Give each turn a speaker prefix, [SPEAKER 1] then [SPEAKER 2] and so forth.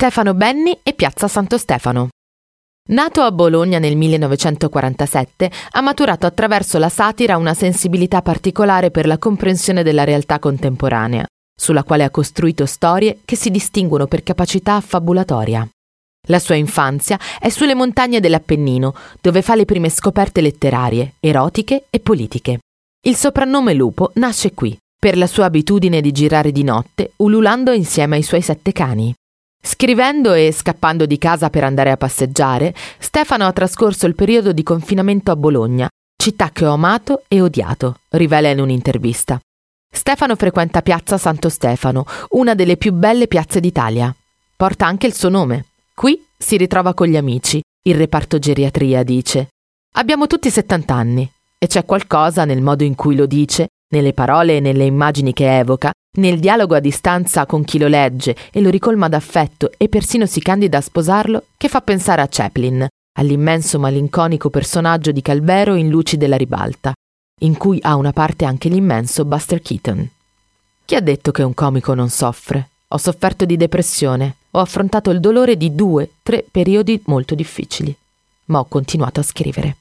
[SPEAKER 1] Stefano Benni e Piazza Santo Stefano. Nato a Bologna nel 1947, ha maturato attraverso la satira una sensibilità particolare per la comprensione della realtà contemporanea, sulla quale ha costruito storie che si distinguono per capacità affabulatoria. La sua infanzia è sulle montagne dell'Appennino, dove fa le prime scoperte letterarie, erotiche e politiche. Il soprannome Lupo nasce qui, per la sua abitudine di girare di notte, ululando insieme ai suoi sette cani. Scrivendo e scappando di casa per andare a passeggiare, Stefano ha trascorso il periodo di confinamento a Bologna, città che ho amato e odiato, rivela in un'intervista. Stefano frequenta Piazza Santo Stefano, una delle più belle piazze d'Italia. Porta anche il suo nome. Qui si ritrova con gli amici. Il reparto geriatria dice: Abbiamo tutti 70 anni e c'è qualcosa nel modo in cui lo dice, nelle parole e nelle immagini che evoca, nel dialogo a distanza con chi lo legge e lo ricolma d'affetto e persino si candida a sposarlo, che fa pensare a Chaplin, all'immenso malinconico personaggio di Calvero in Luci della ribalta, in cui ha una parte anche l'immenso Buster Keaton. Chi ha detto che un comico non soffre? Ho sofferto di depressione, ho affrontato il dolore di due, tre periodi molto difficili, ma ho continuato a scrivere.